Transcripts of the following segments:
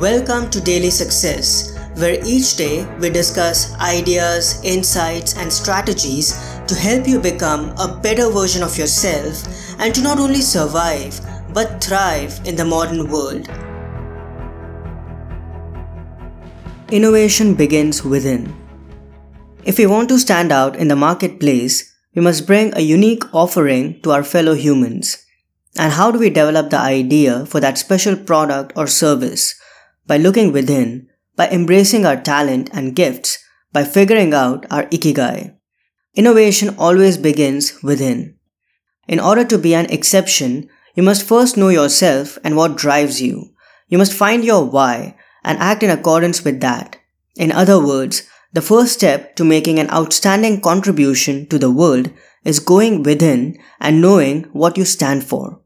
Welcome to Daily Success, where each day we discuss ideas, insights, and strategies to help you become a better version of yourself and to not only survive but thrive in the modern world. Innovation begins within. If we want to stand out in the marketplace, we must bring a unique offering to our fellow humans. And how do we develop the idea for that special product or service? By looking within, by embracing our talent and gifts, by figuring out our ikigai. Innovation always begins within. In order to be an exception, you must first know yourself and what drives you. You must find your why and act in accordance with that. In other words, the first step to making an outstanding contribution to the world is going within and knowing what you stand for.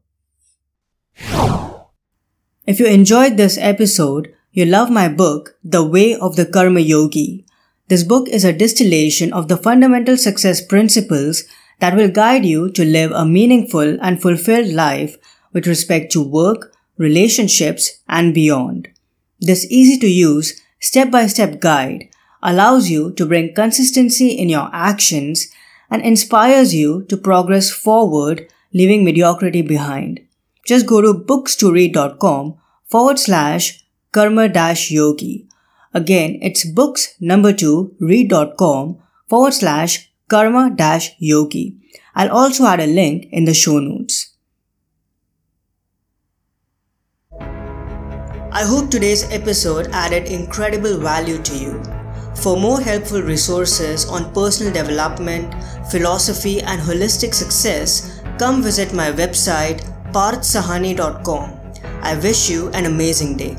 If you enjoyed this episode, you love my book, The Way of the Karma Yogi. This book is a distillation of the fundamental success principles that will guide you to live a meaningful and fulfilled life with respect to work, relationships, and beyond. This easy to use, step by step guide allows you to bring consistency in your actions and inspires you to progress forward, leaving mediocrity behind. Just go to books2read.com forward slash karma dash yogi. Again, it's books number two read.com forward slash karma dash yogi. I'll also add a link in the show notes. I hope today's episode added incredible value to you. For more helpful resources on personal development, philosophy, and holistic success, come visit my website parthsahani.com. I wish you an amazing day.